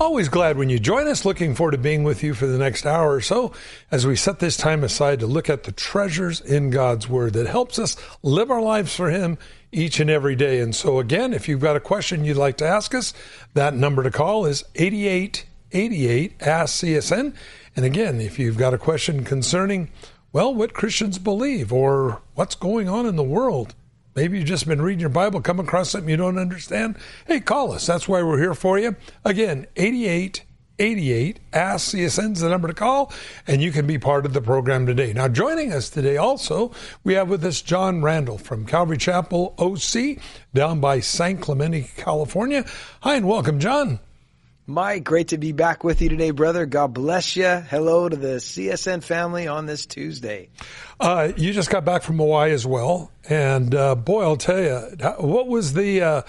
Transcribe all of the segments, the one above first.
always glad when you join us. Looking forward to being with you for the next hour or so as we set this time aside to look at the treasures in God's Word that helps us live our lives for Him each and every day. And so, again, if you've got a question you'd like to ask us, that number to call is 8888 Ask CSN. And again, if you've got a question concerning, well, what Christians believe or what's going on in the world, maybe you've just been reading your Bible, come across something you don't understand, hey, call us. That's why we're here for you. Again, 8888 Ask CSN's the number to call, and you can be part of the program today. Now, joining us today also, we have with us John Randall from Calvary Chapel OC down by San Clemente, California. Hi, and welcome, John. Mike, great to be back with you today, brother. God bless you. Hello to the CSN family on this Tuesday. Uh, you just got back from Hawaii as well, and uh, boy, I'll tell you, what was the uh,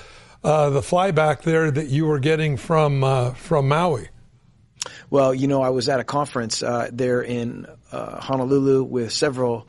uh the flyback there that you were getting from uh, from Maui? Well, you know, I was at a conference uh, there in Honolulu with several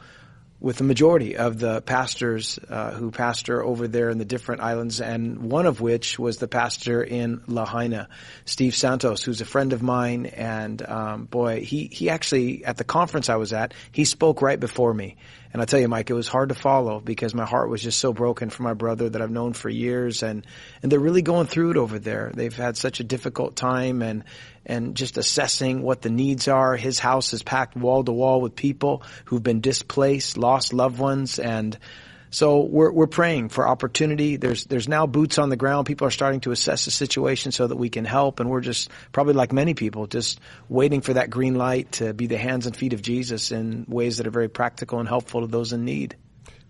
with the majority of the pastors uh, who pastor over there in the different islands, and one of which was the pastor in Lahaina, Steve Santos, who's a friend of mine. And um, boy, he he actually at the conference I was at, he spoke right before me. And I tell you, Mike, it was hard to follow because my heart was just so broken for my brother that I've known for years, and and they're really going through it over there. They've had such a difficult time, and and just assessing what the needs are. His house is packed wall to wall with people who've been displaced, lost loved ones, and so we're we're praying for opportunity. There's there's now boots on the ground. People are starting to assess the situation so that we can help, and we're just probably like many people, just waiting for that green light to be the hands and feet of Jesus in ways that are very practical and helpful to those in need.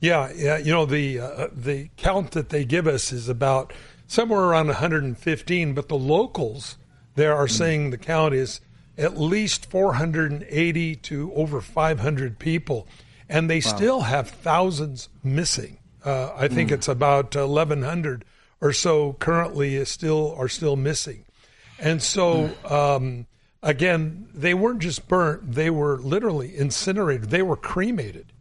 Yeah, yeah. You know the uh, the count that they give us is about somewhere around 115, but the locals there are mm. saying the count is at least 480 to over 500 people and they wow. still have thousands missing. Uh, I think mm. it's about 1,100 or so currently is still are still missing, and so mm. um, again, they weren't just burnt; they were literally incinerated. They were cremated.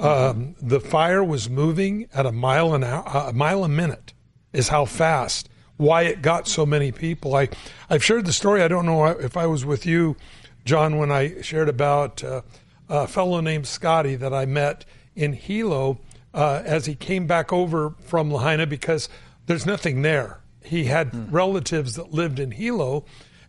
Um, the fire was moving at a mile an hour, a mile a minute, is how fast. Why it got so many people. I I've shared the story. I don't know if I was with you, John, when I shared about. Uh, a fellow named Scotty that I met in Hilo uh, as he came back over from Lahaina because there's nothing there. He had mm. relatives that lived in Hilo,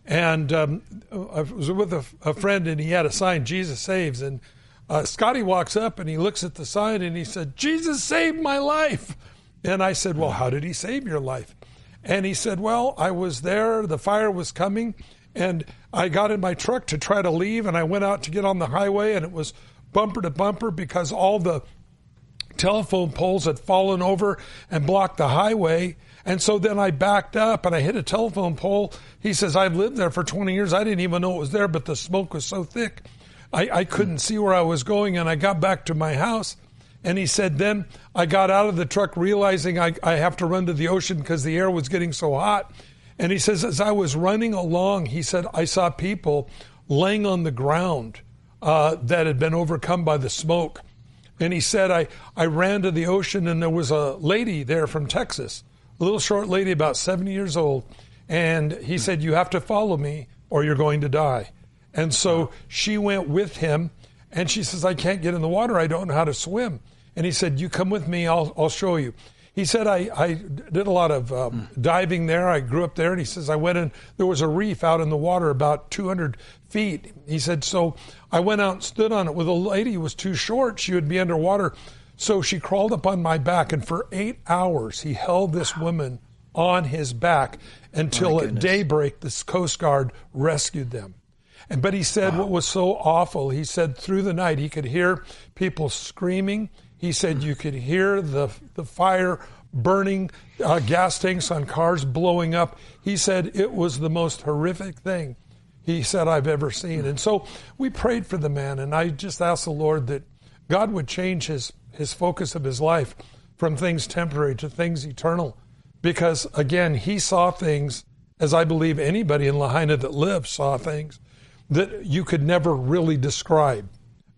and um, I was with a, a, friend and he had a sign, Jesus Saves. And uh, Scotty walks up and he looks at the sign and he said, Jesus saved my life. And I said, Well, how did he save your life? And he said, Well, I was there, the fire was coming, and I got in my truck to try to leave, and I went out to get on the highway, and it was bumper to bumper because all the telephone poles had fallen over and blocked the highway. And so then I backed up and I hit a telephone pole. He says, I've lived there for 20 years. I didn't even know it was there, but the smoke was so thick. I, I couldn't see where I was going. And I got back to my house. And he said, then I got out of the truck realizing I, I have to run to the ocean because the air was getting so hot. And he says, as I was running along, he said, I saw people laying on the ground uh, that had been overcome by the smoke. And he said, I, I ran to the ocean and there was a lady there from Texas, a little short lady, about 70 years old. And he said, You have to follow me or you're going to die. And so she went with him and she says, I can't get in the water. I don't know how to swim. And he said, You come with me, I'll, I'll show you. He said, I, I did a lot of um, diving there. I grew up there. And he says, I went in, there was a reef out in the water about 200 feet. He said, so I went out and stood on it with a lady who was too short. She would be underwater. So she crawled up on my back. And for eight hours, he held this woman on his back until at daybreak, this Coast Guard rescued them. And, but he said wow. what was so awful, he said through the night he could hear people screaming. He said you could hear the, the fire burning, uh, gas tanks on cars blowing up. He said it was the most horrific thing he said I've ever seen. And so we prayed for the man, and I just asked the Lord that God would change his, his focus of his life from things temporary to things eternal. Because again, he saw things, as I believe anybody in Lahaina that lives saw things that you could never really describe.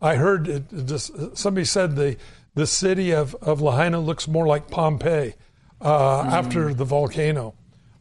I heard it, just, somebody said the, the city of, of Lahaina looks more like Pompeii uh, mm. after the volcano.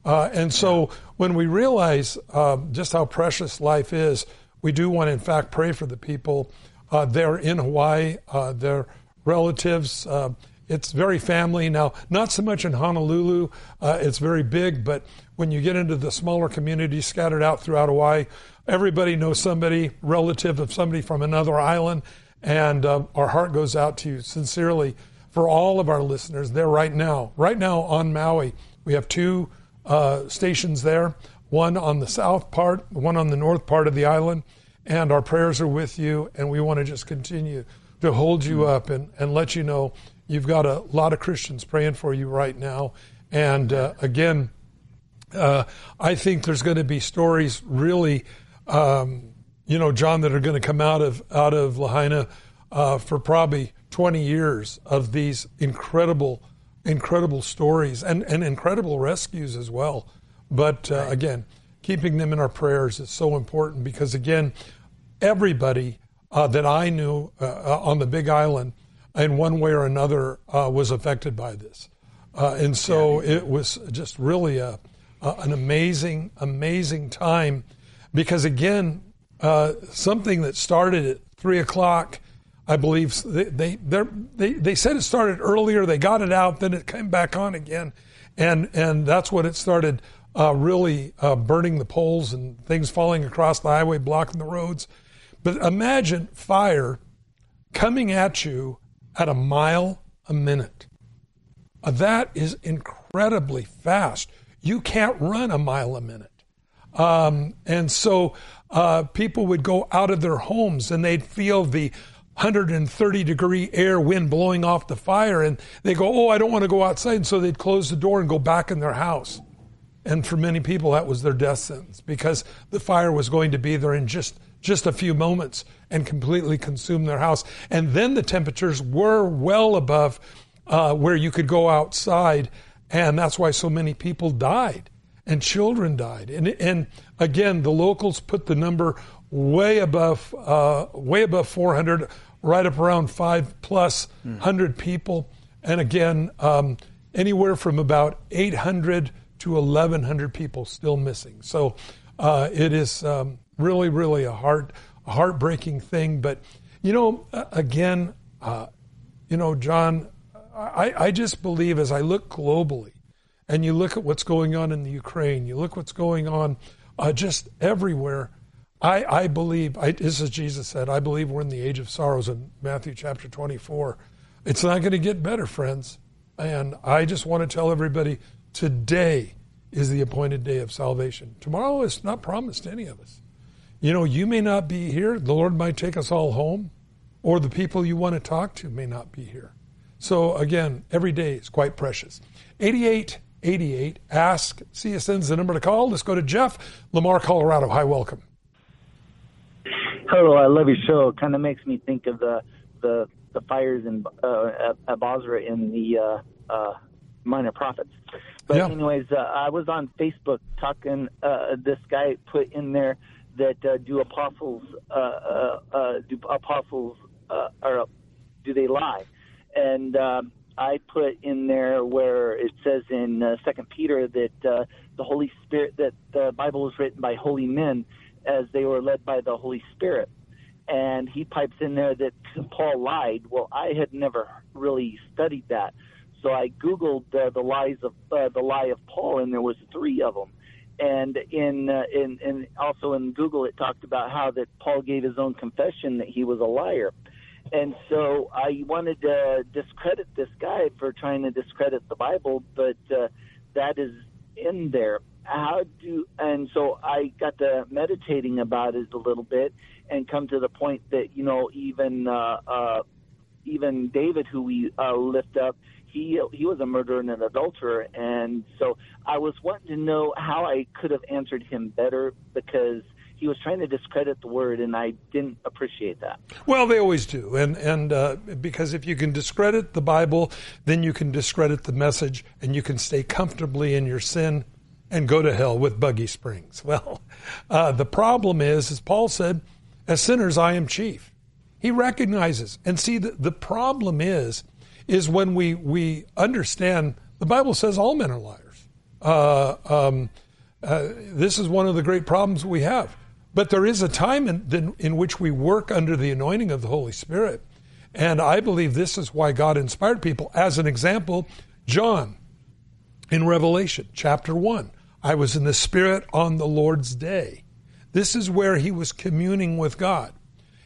Uh, and so when we realize uh, just how precious life is, we do want to, in fact, pray for the people uh, there in Hawaii, uh, their relatives. Uh, it's very family now, not so much in Honolulu. Uh, it's very big, but when you get into the smaller communities scattered out throughout Hawaii, everybody knows somebody, relative of somebody from another island. And our heart goes out to you sincerely for all of our listeners there right now. Right now on Maui, we have two uh, stations there, one on the south part, one on the north part of the island. And our prayers are with you, and we want to just continue to hold you up and, and let you know you've got a lot of Christians praying for you right now. And uh, again, uh, I think there's going to be stories really, um, you know, John, that are going to come out of out of Lahaina uh, for probably 20 years of these incredible incredible stories and, and incredible rescues as well. But uh, right. again, keeping them in our prayers is so important because, again, everybody uh, that I knew uh, uh on the Big Island in one way or another uh, was affected by this. Uh, and so yeah. it was just really a, an amazing, amazing time because, again, something that started at 3 o'clock I believe they they they they said it started earlier. They got it out, then it came back on again, and and that's what it started. Uh, really uh, burning the poles and things falling across the highway, blocking the roads. But imagine fire coming at you at a mile a minute. Uh, that is incredibly fast. You can't run a mile a minute. Um, and so uh, people would go out of their homes and they'd feel the 130 degree air wind blowing off the fire. And they go oh i don't want to go outside. And so they'd close the door and go back in their house. And for many people that was their death sentence because the fire was going to be there in just just a few moments and completely consume their house. And then the temperatures were well above uh, where you could go outside. And that's why so many people died and children died. And, and again the locals put the number way above uh, way above 400, right up around five plus mm. hundred people, and again um, anywhere from about 800 to 1,100 people still missing. So uh, it is um, really, really a heart a heartbreaking thing. But you know, again, uh, you know, John, I, I just believe as I look globally, and you look at what's going on in the Ukraine, you look what's going on uh, just everywhere I, I believe, I, this is Jesus said, I believe we're in the age of sorrows in Matthew chapter 24. It's not going to get better, friends. And I just want to tell everybody today is the appointed day of salvation. Tomorrow is not promised to any of us. You know, you may not be here. The Lord might take us all home, or the people you want to talk to may not be here. So, again, every day is quite precious. 8888, ask CSN's the number to call. Let's go to Jeff, Lamar, Colorado. Hi, welcome. Hello, I love your show. It kind of makes me think of the the the fires in uh, at, Bozrah in the uh, uh, Minor Prophets. But yeah. anyways, uh, I was on Facebook talking. Uh, this guy put in there that uh, do apostles uh, uh, uh, do apostles uh, or do they lie? And uh, I put in there where it says in uh, Second Peter that uh, the Holy Spirit that the Bible was written by holy men as they were led by the Holy Spirit. And he pipes in there that Paul lied. Well, I had never really studied that, so I googled uh, the lies of uh, the lie of Paul, and there was three of them. And in, uh, in in also in Google, it talked about how that Paul gave his own confession that he was a liar. And so I wanted to discredit this guy for trying to discredit the Bible, but uh, that is in there. How do and so I got to meditating about it a little bit and come to the point that you know even uh, uh, even David, who we uh, lift up, he he was a murderer and an adulterer, and so I was wanting to know how I could have answered him better because he was trying to discredit the word, and I didn't appreciate that. Well, they always do, and and uh, because if you can discredit the Bible, then you can discredit the message, and you can stay comfortably in your sin and go to hell with buggy springs. Well, uh, the problem is, as Paul said, as sinners I am chief. He recognizes, and see, the, the problem is, is when we we understand the Bible says all men are liars. Uh, um, uh, this is one of the great problems we have but there is a time in, in which we work under the anointing of the Holy Spirit. And I believe this is why God inspired people. As an example, John in Revelation chapter 1, I was in the Spirit on the Lord's day. This is where he was communing with God.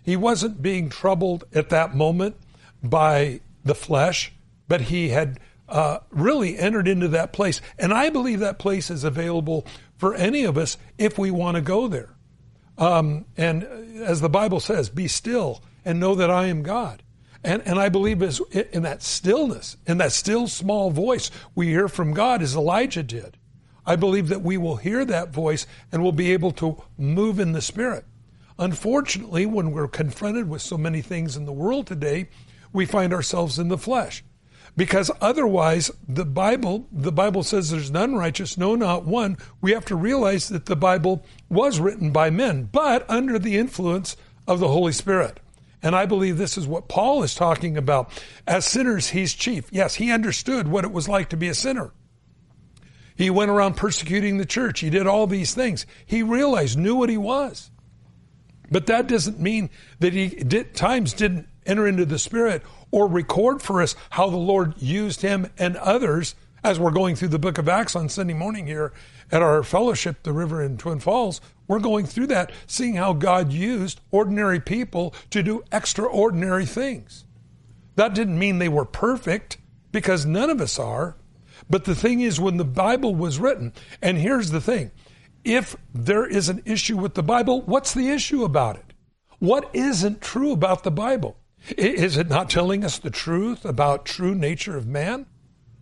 He wasn't being troubled at that moment by the flesh, but he had uh, really entered into that place. And I believe that place is available for any of us if we want to go there. Um, and as the Bible says, be still and know that I am God. And, and I believe as, in that stillness, in that still small voice we hear from God as Elijah did. I believe that we will hear that voice and will be able to move in the Spirit. Unfortunately, when we're confronted with so many things in the world today, we find ourselves in the flesh because otherwise the bible the bible says there's none righteous no not one. We have to realize that the bible was written by men but under the influence of the holy spirit. And i believe this is what paul is talking about. As sinners he's chief. Yes he understood what it was like to be a sinner. He went around persecuting the church. He did all these things. He realized knew what he was. But that doesn't mean that he did, times didn't enter into the spirit or record for us how the Lord used him and others as we're going through the book of Acts on Sunday morning here at our fellowship, the river in Twin Falls. We're going through that, seeing how God used ordinary people to do extraordinary things. That didn't mean they were perfect, because none of us are. But the thing is, when the Bible was written, and here's the thing if there is an issue with the Bible, what's the issue about it? What isn't true about the Bible? Is it not telling us the truth about true nature of man?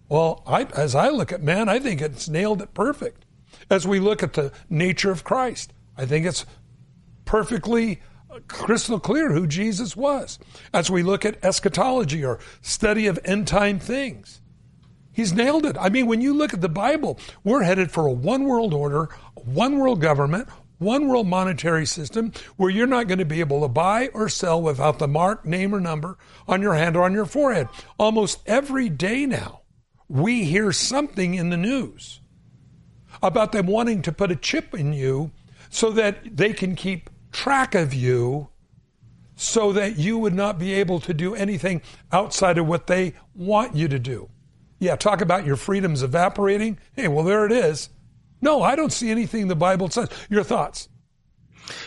Well, I, as I look at man, I think it's nailed it perfect. As we look at the nature of Christ, I think it's perfectly uh, crystal clear who Jesus was. As we look at eschatology or study of end time things, he's nailed it. I mean, when you look at the Bible, we're headed for a one world order, one world government, one world monetary system where you're not going to be able to buy or sell without the mark, name, or number on your hand or on your forehead. Almost every day now, we hear something in the news about them wanting to put a chip in you so that they can keep track of you so that you would not be able to do anything outside of what they want you to do. Yeah, talk about your freedoms evaporating. Hey, well, there it is. No, I don't see anything the Bible says. Your thoughts?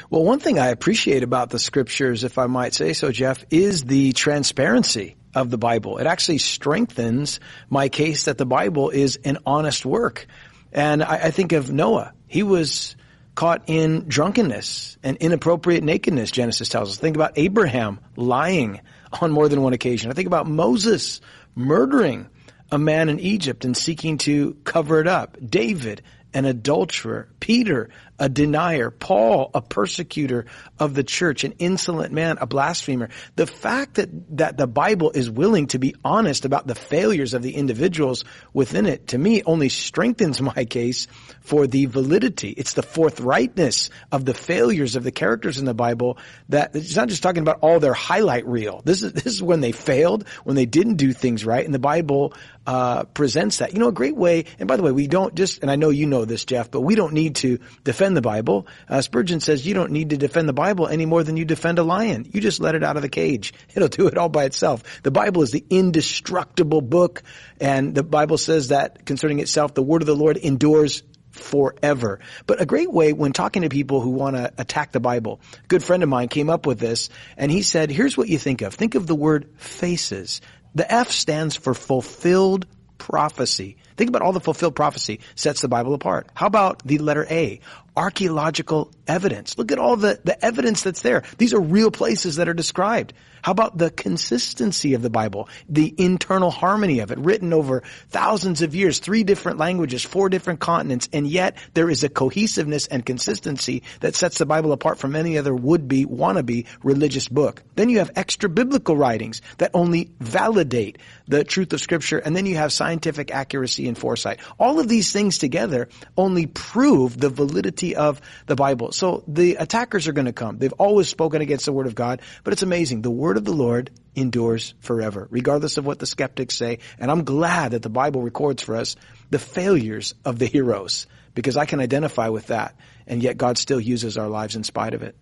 Well, one thing I appreciate about the scriptures, if I might say so, Jeff, is the transparency of the Bible. It actually strengthens my case that the Bible is an honest work. And I, I think of Noah. He was caught in drunkenness and inappropriate nakedness, Genesis tells us. Think about Abraham lying on more than one occasion. I think about Moses murdering a man in Egypt and seeking to cover it up. David an adulterer, Peter, a denier, Paul, a persecutor of the church, an insolent man, a blasphemer. The fact that, that the Bible is willing to be honest about the failures of the individuals within it, to me, only strengthens my case for the validity. It's the forthrightness of the failures of the characters in the Bible that it's not just talking about all their highlight reel. This is, this is when they failed, when they didn't do things right, and the Bible uh, presents that. You know, a great way, and by the way, we don't just, and I know you know this, Jeff, but we don't need to defend the Bible. Uh, Spurgeon says you don't need to defend the Bible any more than you defend a lion. You just let it out of the cage. It'll do it all by itself. The Bible is the indestructible book, and the Bible says that concerning itself, the word of the Lord endures forever. But a great way when talking to people who want to attack the Bible, a good friend of mine came up with this and he said, here's what you think of. Think of the word faces. The F stands for fulfilled prophecy. Think about all the fulfilled prophecy sets the Bible apart. How about the letter A? Archaeological evidence. Look at all the, the evidence that's there. These are real places that are described. How about the consistency of the Bible? The internal harmony of it, written over thousands of years, three different languages, four different continents, and yet there is a cohesiveness and consistency that sets the Bible apart from any other would-be, wannabe religious book. Then you have extra biblical writings that only validate the truth of scripture, and then you have scientific accuracy and foresight. All of these things together only prove the validity of the Bible. So the attackers are going to come. They've always spoken against the Word of God, but it's amazing. The Word of the Lord endures forever, regardless of what the skeptics say. And I'm glad that the Bible records for us the failures of the heroes, because I can identify with that. And yet God still uses our lives in spite of it.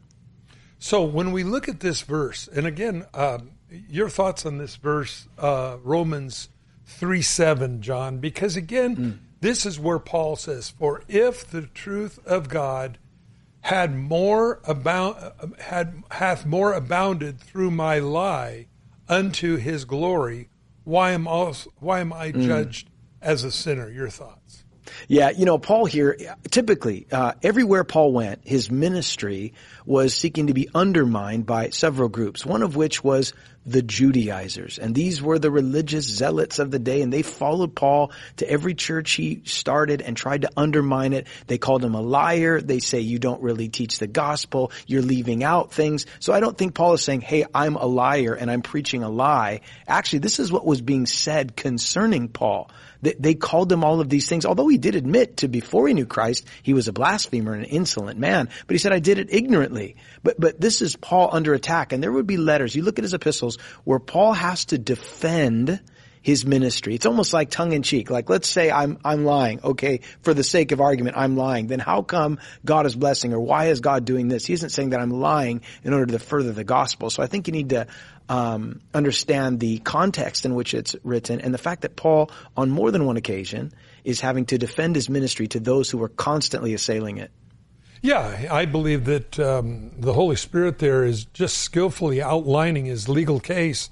So when we look at this verse, and again, um, your thoughts on this verse, uh, Romans 3 7, John, because again, mm. this is where Paul says, For if the truth of God had more abound, had hath more abounded through my lie unto his glory, why am also, why am I mm. judged as a sinner? Your thoughts? Yeah, you know, Paul here, typically, uh, everywhere Paul went, his ministry was seeking to be undermined by several groups, one of which was the Judaizers. And these were the religious zealots of the day, and they followed Paul to every church he started and tried to undermine it. They called him a liar. They say, you don't really teach the gospel. You're leaving out things. So I don't think Paul is saying, hey, I'm a liar and I'm preaching a lie. Actually, this is what was being said concerning Paul. They, called him all of these things, although he did admit to before he knew Christ, he was a blasphemer and an insolent man. But he said, I did it ignorantly. But, but this is Paul under attack. And there would be letters. You look at his epistles where Paul has to defend his ministry. It's almost like tongue in cheek. Like, let's say I'm, I'm lying. Okay. For the sake of argument, I'm lying. Then how come God is blessing or why is God doing this? He isn't saying that I'm lying in order to further the gospel. So I think you need to, um, understand the context in which it's written and the fact that Paul, on more than one occasion, is having to defend his ministry to those who are constantly assailing it. Yeah, I believe that um, the Holy Spirit there is just skillfully outlining his legal case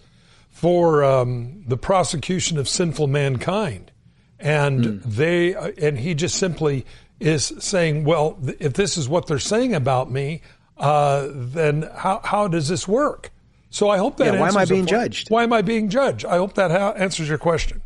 for um, the prosecution of sinful mankind, and mm. they uh, and he just simply is saying, well, th- if this is what they're saying about me, uh, then how how does this work? So I hope that. Yeah, why am I being judged? Why am I being judged? I hope that ha- answers your question.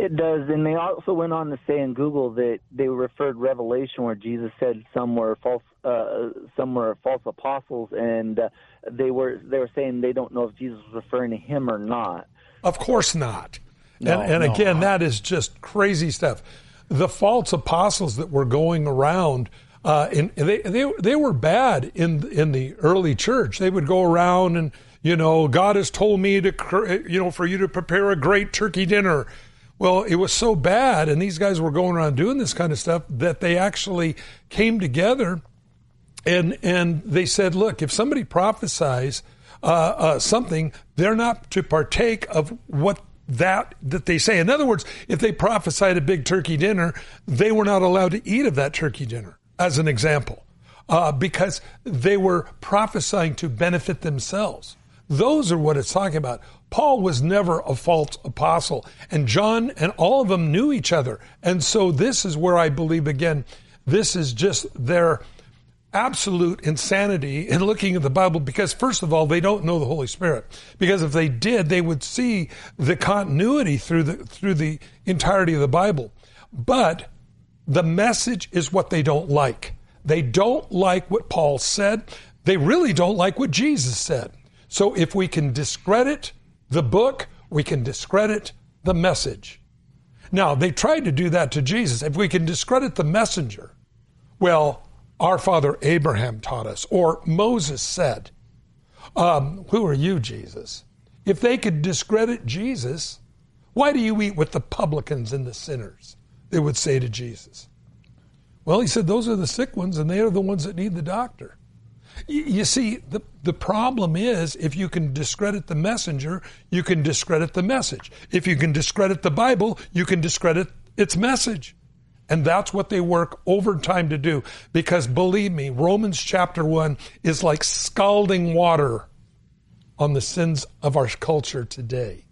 It does, and they also went on to say in Google that they referred Revelation where Jesus said some were false, uh, some were false apostles, and uh, they were they were saying they don't know if Jesus was referring to him or not. Of course not. No, and, and no. again, that is just crazy stuff. The false apostles that were going around. Uh, and they, they they were bad in in the early church. They would go around and you know God has told me to you know for you to prepare a great turkey dinner well, it was so bad, and these guys were going around doing this kind of stuff that they actually came together and and they said, look, if somebody prophesies uh, uh, something, they're not to partake of what that that they say. In other words, if they prophesied a big turkey dinner, they were not allowed to eat of that turkey dinner, as an example, uh, because they were prophesying to benefit themselves. Those are what it's talking about. Paul was never a false apostle, and John and all of them knew each other. And so this is where I believe, again, this is just their absolute insanity in looking at the Bible because, first of all, they don't know the Holy Spirit. Because if they did, they would see the continuity through the, through the entirety of the Bible. But the message is what they don't like. They don't like what Paul said. They really don't like what Jesus said. So if we can discredit the book, we can discredit the message. Now, they tried to do that to Jesus. If we can discredit the messenger, well, our father Abraham taught us, or Moses said, um, Who are you, Jesus? If they could discredit Jesus, why do you eat with the publicans and the sinners? They would say to Jesus. Well, he said, Those are the sick ones, and they are the ones that need the doctor. You see, the, the problem is if you can discredit the messenger, you can discredit the message. If you can discredit the Bible, you can discredit its message. And that's what they work overtime to do. Because believe me, Romans chapter 1 is like scalding water on the sins of our culture today.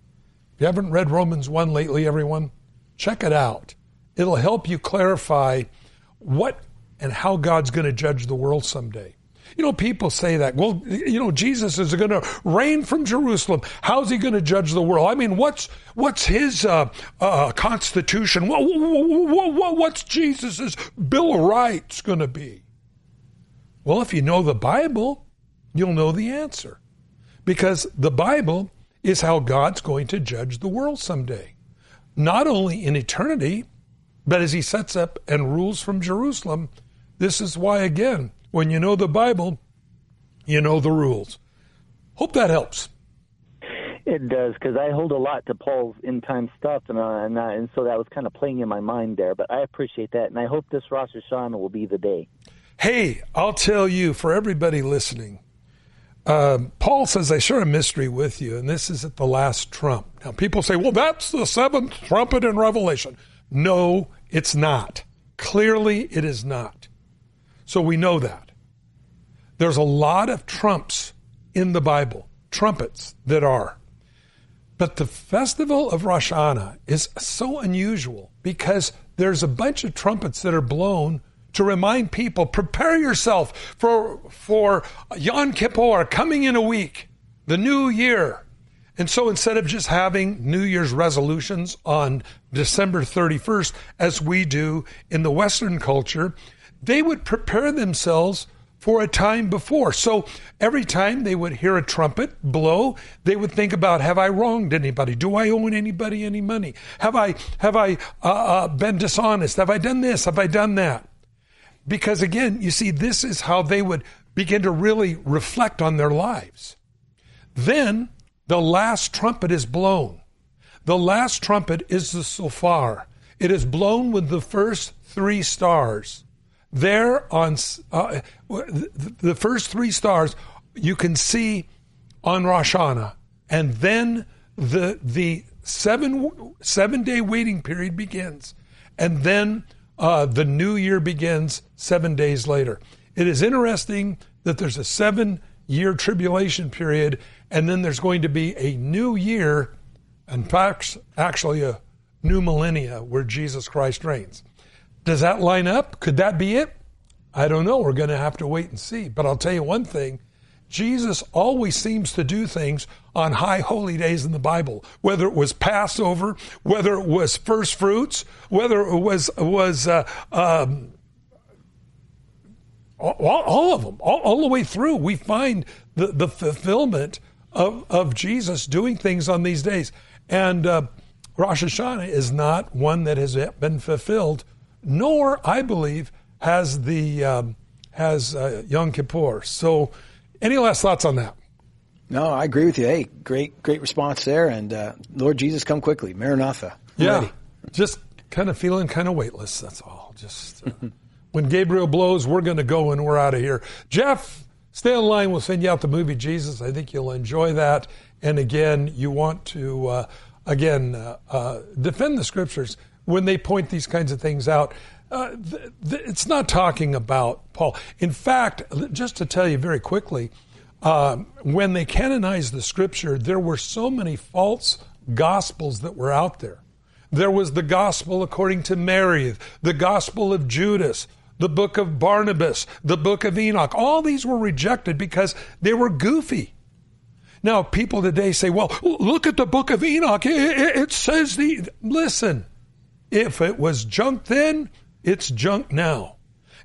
If you haven't read Romans 1 lately, everyone, Check it out. It'll help you clarify what and how God's going to judge the world someday. You know, people say that. Well, you know, Jesus is going to reign from Jerusalem. How's he going to judge the world? I mean, what's what's his uh, uh, constitution? What, what, what, what's Jesus's Bill of Rights going to be? Well, if you know the Bible, you'll know the answer, because the Bible is how God's going to judge the world someday, not only in eternity, but as He sets up and rules from Jerusalem. This is why, again, when you know the Bible, you know the rules. Hope that helps. It does because I hold a lot to Paul's in time stuff, and uh, and, uh, and so that was kind of playing in my mind there. But I appreciate that, and I hope this Rosh Hashanah will be the day. Hey, I'll tell you for everybody listening. Um, Paul says, I share a mystery with you, and this is at the last trump. Now, people say, well, that's the seventh trumpet in Revelation. No, it's not. Clearly, it is not. So we know that. There's a lot of trumps in the Bible, trumpets that are. But the festival of Rosh Hashanah is so unusual because there's a bunch of trumpets that are blown to remind people prepare yourself for, for Yom Kippur coming in a week, the new year. And so instead of just having New Year's resolutions on December 31st, as we do in the Western culture, they would prepare themselves for a time before. So every time they would hear a trumpet blow, they would think about, have I wronged anybody? Do I owe anybody any money? Have I, have I uh, uh, been dishonest? Have I done this? Have I done that? Because again, you see, this is how they would begin to really reflect on their lives. Then the last trumpet is blown. The last trumpet is the shofar. It is blown with the first three stars. There on uh, the first three stars you can see on Rosh Hashanah, and then the the seven seven day waiting period begins, and then uh, the new year begins seven days later. It is interesting that there's a seven year tribulation period, and then there's going to be a new year, and fact, actually a new millennia where Jesus Christ reigns. Does that line up? Could that be it? I don't know. We're going to have to wait and see. But I'll tell you one thing Jesus always seems to do things on high holy days in the Bible, whether it was Passover, whether it was first fruits, whether it was was uh, um, all, all, of them, all, all, the way through. We find the, the fulfillment of, of Jesus doing things on these days. And uh, Rosh Hashanah is not one that has been fulfilled nor I believe has the um, has uh, Yom Kippur. So, any last thoughts on that? No, I agree with you. Hey, great, great response there. And uh, Lord Jesus, come quickly, Maranatha. I'm yeah, ready. just kind of feeling kind of weightless. That's all. Just uh, when Gabriel blows, we're going to go and we're out of here. Jeff, stay on line. We'll send you out the movie Jesus. I think you'll enjoy that. And again, you want to uh, again uh, uh, defend the scriptures when they point these kinds of things out. Uh, th- th- it's not talking about Paul. In fact, just to tell you very quickly, uh, when they canonized the scripture, there were so many false gospels that were out there. There was the gospel according to Mary, the gospel of Judas, the book of Barnabas, the book of Enoch. All these were rejected because they were goofy. Now, people today say, well, look at the book of Enoch. It, it, it says the. Listen, if it was junk then, it's junk now.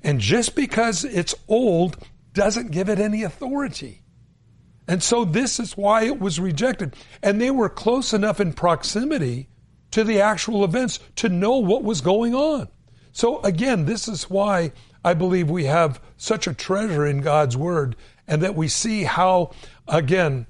And just because it's old doesn't give it any authority. And so this is why it was rejected. And they were close enough in proximity to the actual events to know what was going on. So again, this is why I believe we have such a treasure in God's Word and that we see how, again,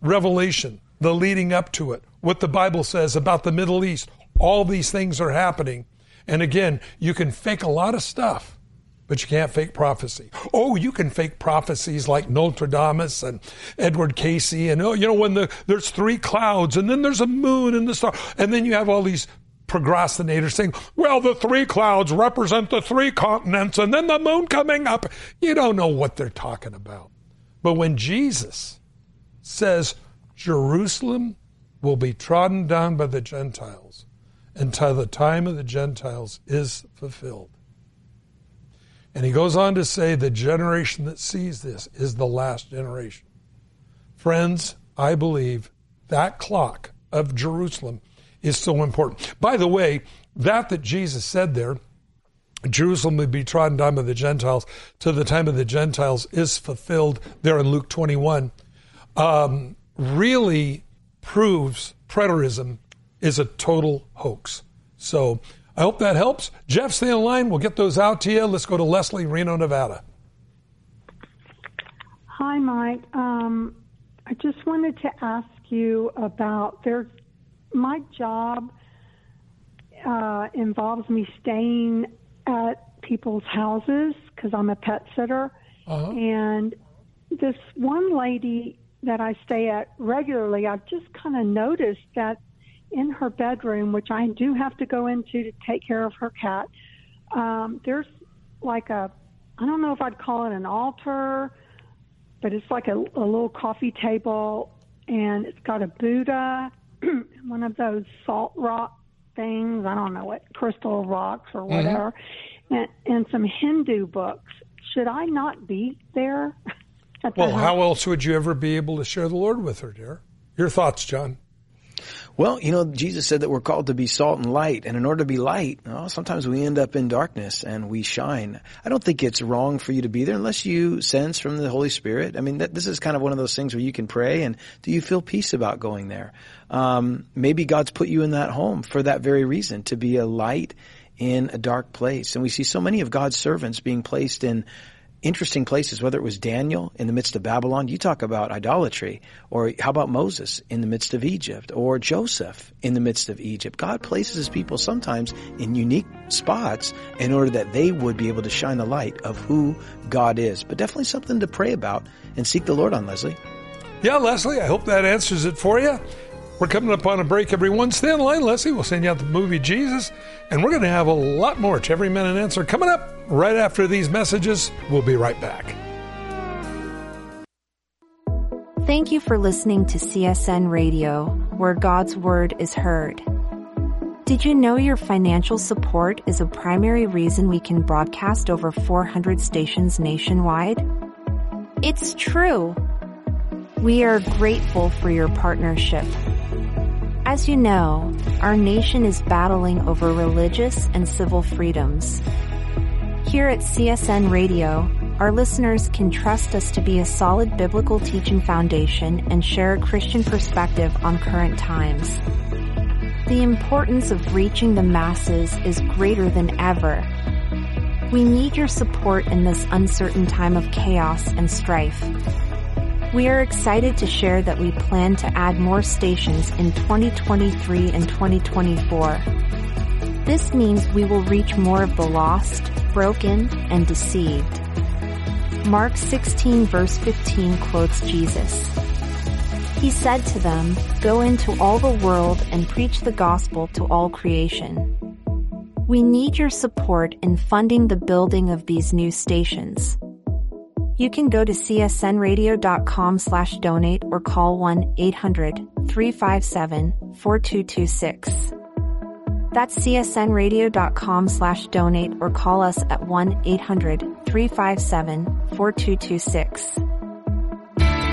Revelation, the leading up to it, what the Bible says about the Middle East, all these things are happening. And again, you can fake a lot of stuff, but you can't fake prophecy. Oh, you can fake prophecies like Nostradamus and Edward Cayce, and oh, you know when the there's three clouds, and then there's a moon and the star, and then you have all these procrastinators saying, "Well, the three clouds represent the three continents, and then the moon coming up." You don't know what they're talking about. But when Jesus says Jerusalem will be trodden down by the Gentiles until the time of the Gentiles is fulfilled. And he goes on to say the generation that sees this is the last generation. Friends, I believe that clock of Jerusalem is so important. By the way, that that Jesus said there, Jerusalem would be trodden down by the Gentiles to the time of the Gentiles is fulfilled there in Luke 21, um, really proves preterism is a total hoax. So I hope that helps. Jeff, stay on line. We'll get those out to you. Let's go to Leslie, Reno, Nevada. Hi, Mike. Um, I just wanted to ask you about there's my job uh, involves me staying at people's houses because I'm a pet sitter, uh-huh. and this one lady that I stay at regularly, I've just kind of noticed that in her bedroom, which I do have to go into to take care of her cat, um, there's like a, I don't know if I'd call it an altar, but it's like a, a little coffee table, and it's got a Buddha, one of those salt rock things. I don't know what crystal rocks or mm-hmm. whatever, mm-hmm. and, and some Hindu books. Should I not be there? well, how else would you ever be able to share the Lord with her, dear? Your thoughts, John? Well, you know, Jesus said that we're called to be salt and light, and in order to be light, well, sometimes we end up in darkness and we shine. I don't think it's wrong for you to be there unless you sense from the Holy Spirit. I mean, that, this is kind of one of those things where you can pray, and do you feel peace about going there? Um, maybe God's put you in that home for that very reason, to be a light in a dark place. And we see so many of God's servants being placed in interesting places, whether it was Daniel in the midst of Babylon, you talk about idolatry, or how about Moses in the midst of Egypt, or Joseph in the midst of Egypt. God places his people sometimes in unique spots in order that they would be able to shine the light of who God is. But definitely something to pray about and seek the Lord on, Leslie. Yeah, Leslie, I hope that answers it for you. We're coming up on a break, everyone. Stay in line, Leslie. We'll send you out the movie Jesus. And we're going to have a lot more to Every Man an Answer coming up right after these messages. We'll be right back. Thank you for listening to CSN Radio, where God's Word is heard. Did you know your financial support is a primary reason we can broadcast over 400 stations nationwide? It's true. We are grateful for your partnership. As you know, our nation is battling over religious and civil freedoms. Here at CSN Radio, our listeners can trust us to be a solid biblical teaching foundation and share a Christian perspective on current times. The importance of reaching the masses is greater than ever. We need your support in this uncertain time of chaos and strife. We are excited to share that we plan to add more stations in 2023 and 2024. This means we will reach more of the lost, broken, and deceived. Mark 16 verse 15 quotes Jesus. He said to them, Go into all the world and preach the gospel to all creation. We need your support in funding the building of these new stations. You can go to csnradio.com slash donate or call 1-800-357-4226. That's csnradio.com slash donate or call us at 1-800-357-4226.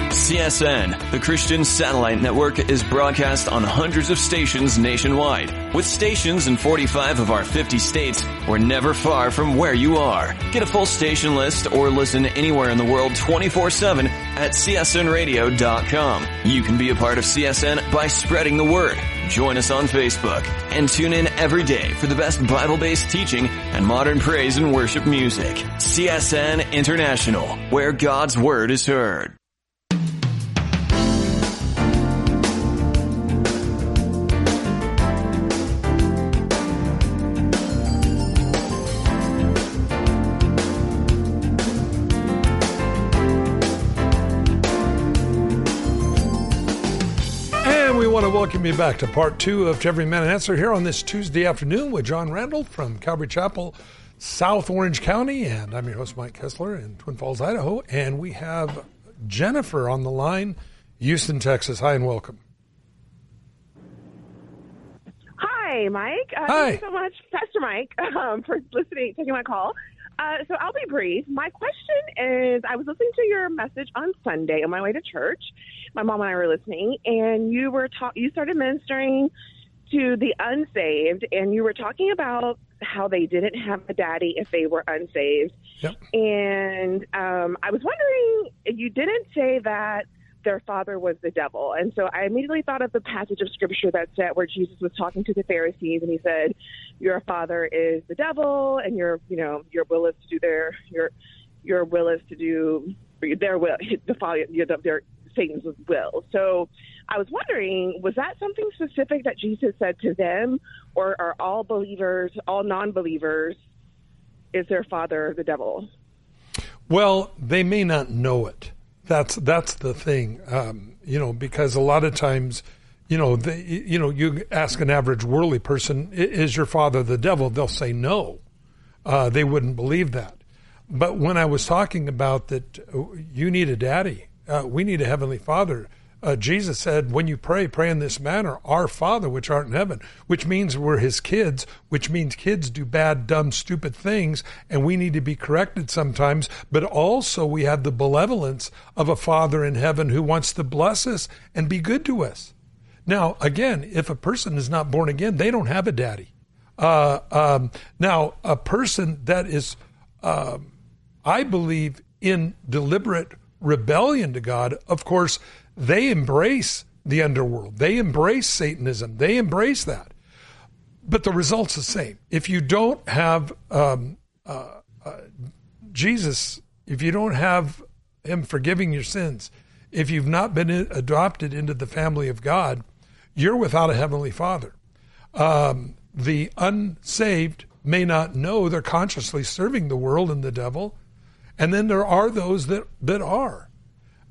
CSN, the Christian Satellite Network, is broadcast on hundreds of stations nationwide. With stations in 45 of our 50 states, we're never far from where you are. Get a full station list or listen anywhere in the world 24-7 at csnradio.com. You can be a part of CSN by spreading the word. Join us on Facebook and tune in every day for the best Bible-based teaching and modern praise and worship music. CSN International, where God's Word is heard. Welcome you back to part two of Every Man an Answer here on this Tuesday afternoon with John Randall from Calvary Chapel, South Orange County. And I'm your host, Mike Kestler in Twin Falls, Idaho. And we have Jennifer on the line, Houston, Texas. Hi and welcome. Hi, Hi, Mike. Uh, Hi. Thank you so much, Pastor Mike, um, for listening, taking my call. Uh, so I'll be brief. My question is, I was listening to your message on Sunday on my way to church. My mom and I were listening, and you were ta- you started ministering to the unsaved, and you were talking about how they didn't have a daddy if they were unsaved. Yep. And um, I was wondering, you didn't say that their father was the devil. And so I immediately thought of the passage of scripture that said where Jesus was talking to the Pharisees and he said, Your father is the devil and your you know, your will is to do their your your will is to do their will the father their Satan's will. So I was wondering, was that something specific that Jesus said to them, or are all believers, all non believers, is their father the devil? Well, they may not know it. That's that's the thing, um, you know, because a lot of times, you know, the, you know, you ask an average worldly person, "Is your father the devil?" They'll say no. Uh, they wouldn't believe that. But when I was talking about that, uh, you need a daddy. Uh, we need a heavenly father. Uh, Jesus said, when you pray, pray in this manner, Our Father which art in heaven, which means we're his kids, which means kids do bad, dumb, stupid things, and we need to be corrected sometimes. But also, we have the benevolence of a Father in heaven who wants to bless us and be good to us. Now, again, if a person is not born again, they don't have a daddy. Uh, um, now, a person that is, um, I believe, in deliberate rebellion to God, of course, they embrace the underworld. They embrace Satanism. They embrace that. But the result's the same. If you don't have um, uh, uh, Jesus, if you don't have Him forgiving your sins, if you've not been adopted into the family of God, you're without a heavenly Father. Um, the unsaved may not know they're consciously serving the world and the devil, and then there are those that that are.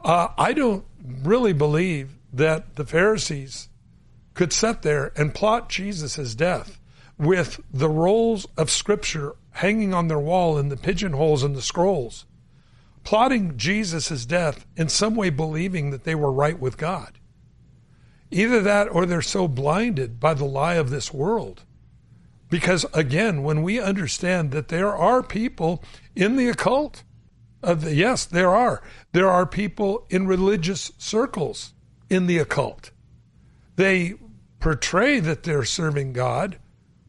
Uh, I don't really believe that the Pharisees could sit there and plot Jesus' death with the rolls of Scripture hanging on their wall in the pigeonholes and the scrolls, plotting Jesus' death in some way believing that they were right with God. Either that or they're so blinded by the lie of this world. Because again, when we understand that there are people in the occult, uh, yes, there are. There are people in religious circles in the occult. They portray that they're serving God,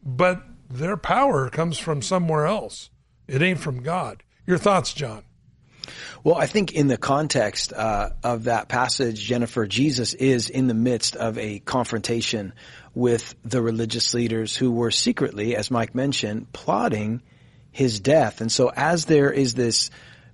but their power comes from somewhere else. It ain't from God. Your thoughts, John? Well, I think in the context uh, of that passage, Jennifer, Jesus is in the midst of a confrontation with the religious leaders who were secretly, as Mike mentioned, plotting his death. And so as there is this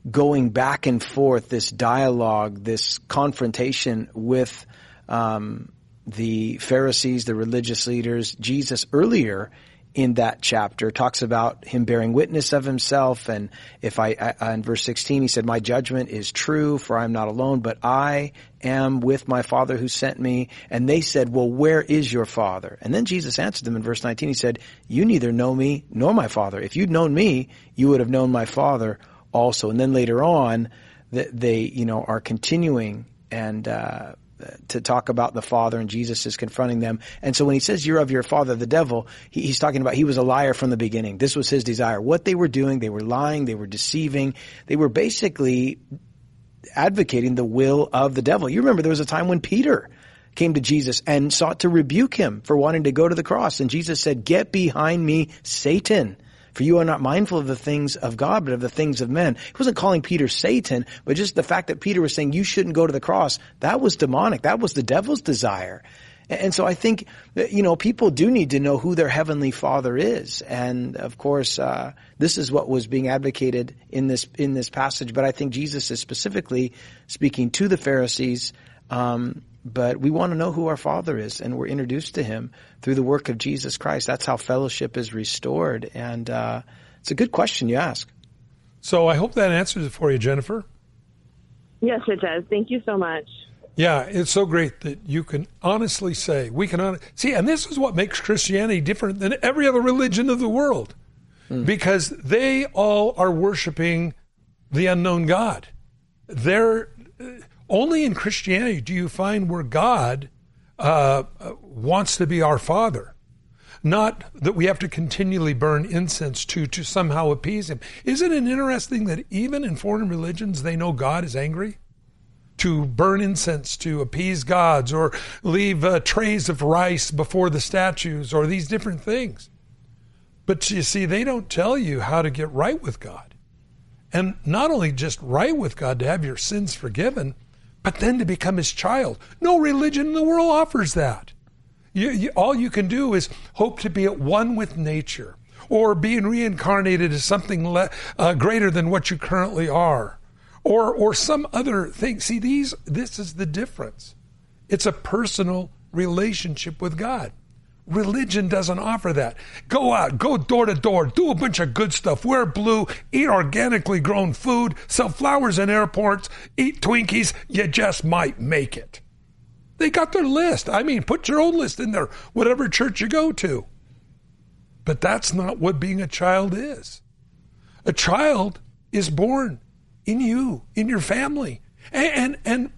going back and forth, this dialogue, this confrontation with um, the Pharisees, the religious leaders, Jesus earlier in that chapter talks about him bearing witness of himself. And if I, I, in verse 16, he said, my judgment is true for I am not alone, but I am with my father who sent me. And they said, well, where is your father? And then Jesus answered them in verse 19. He said, you neither know me nor my father. If you'd known me, you would have known my father also. And then later on, they, you know, are continuing and, uh, to talk about the father and Jesus is confronting them. And so when he says you're of your father, the devil, he, he's talking about he was a liar from the beginning. This was his desire. What they were doing, they were lying, they were deceiving, they were basically advocating the will of the devil. You remember there was a time when Peter came to Jesus and sought to rebuke him for wanting to go to the cross. And Jesus said, get behind me, Satan. For you are not mindful of the things of God, but of the things of men. He wasn't calling Peter Satan, but just the fact that Peter was saying you shouldn't go to the cross, that was demonic. That was the devil's desire. And so I think you know, people do need to know who their heavenly father is. And of course, uh, this is what was being advocated in this, in this passage. But I think Jesus is specifically speaking to the Pharisees, um, but we want to know who our Father is, and we're introduced to Him through the work of Jesus Christ. That's how fellowship is restored, and uh, it's a good question you ask. So I hope that answers it for you, Jennifer. Yes, it does. Thank you so much. Yeah, it's so great that you can honestly say we can on- see, and this is what makes Christianity different than every other religion of the world, mm. because they all are worshiping the unknown God. They're only in Christianity do you find where God uh, wants to be our Father. not that we have to continually burn incense to to somehow appease him. Isn't it interesting that even in foreign religions they know God is angry? To burn incense to appease gods or leave uh, trays of rice before the statues or these different things. But you see, they don't tell you how to get right with God. And not only just right with God to have your sins forgiven, but then to become his child. No religion in the world offers that. You, you, all you can do is hope to be at one with nature or being reincarnated as something le- uh, greater than what you currently are or or some other thing see these this is the difference it's a personal relationship with god religion doesn't offer that go out go door to door do a bunch of good stuff wear blue eat organically grown food sell flowers in airports eat twinkies you just might make it they got their list. I mean, put your own list in there, whatever church you go to. But that's not what being a child is. A child is born in you, in your family. And, and, and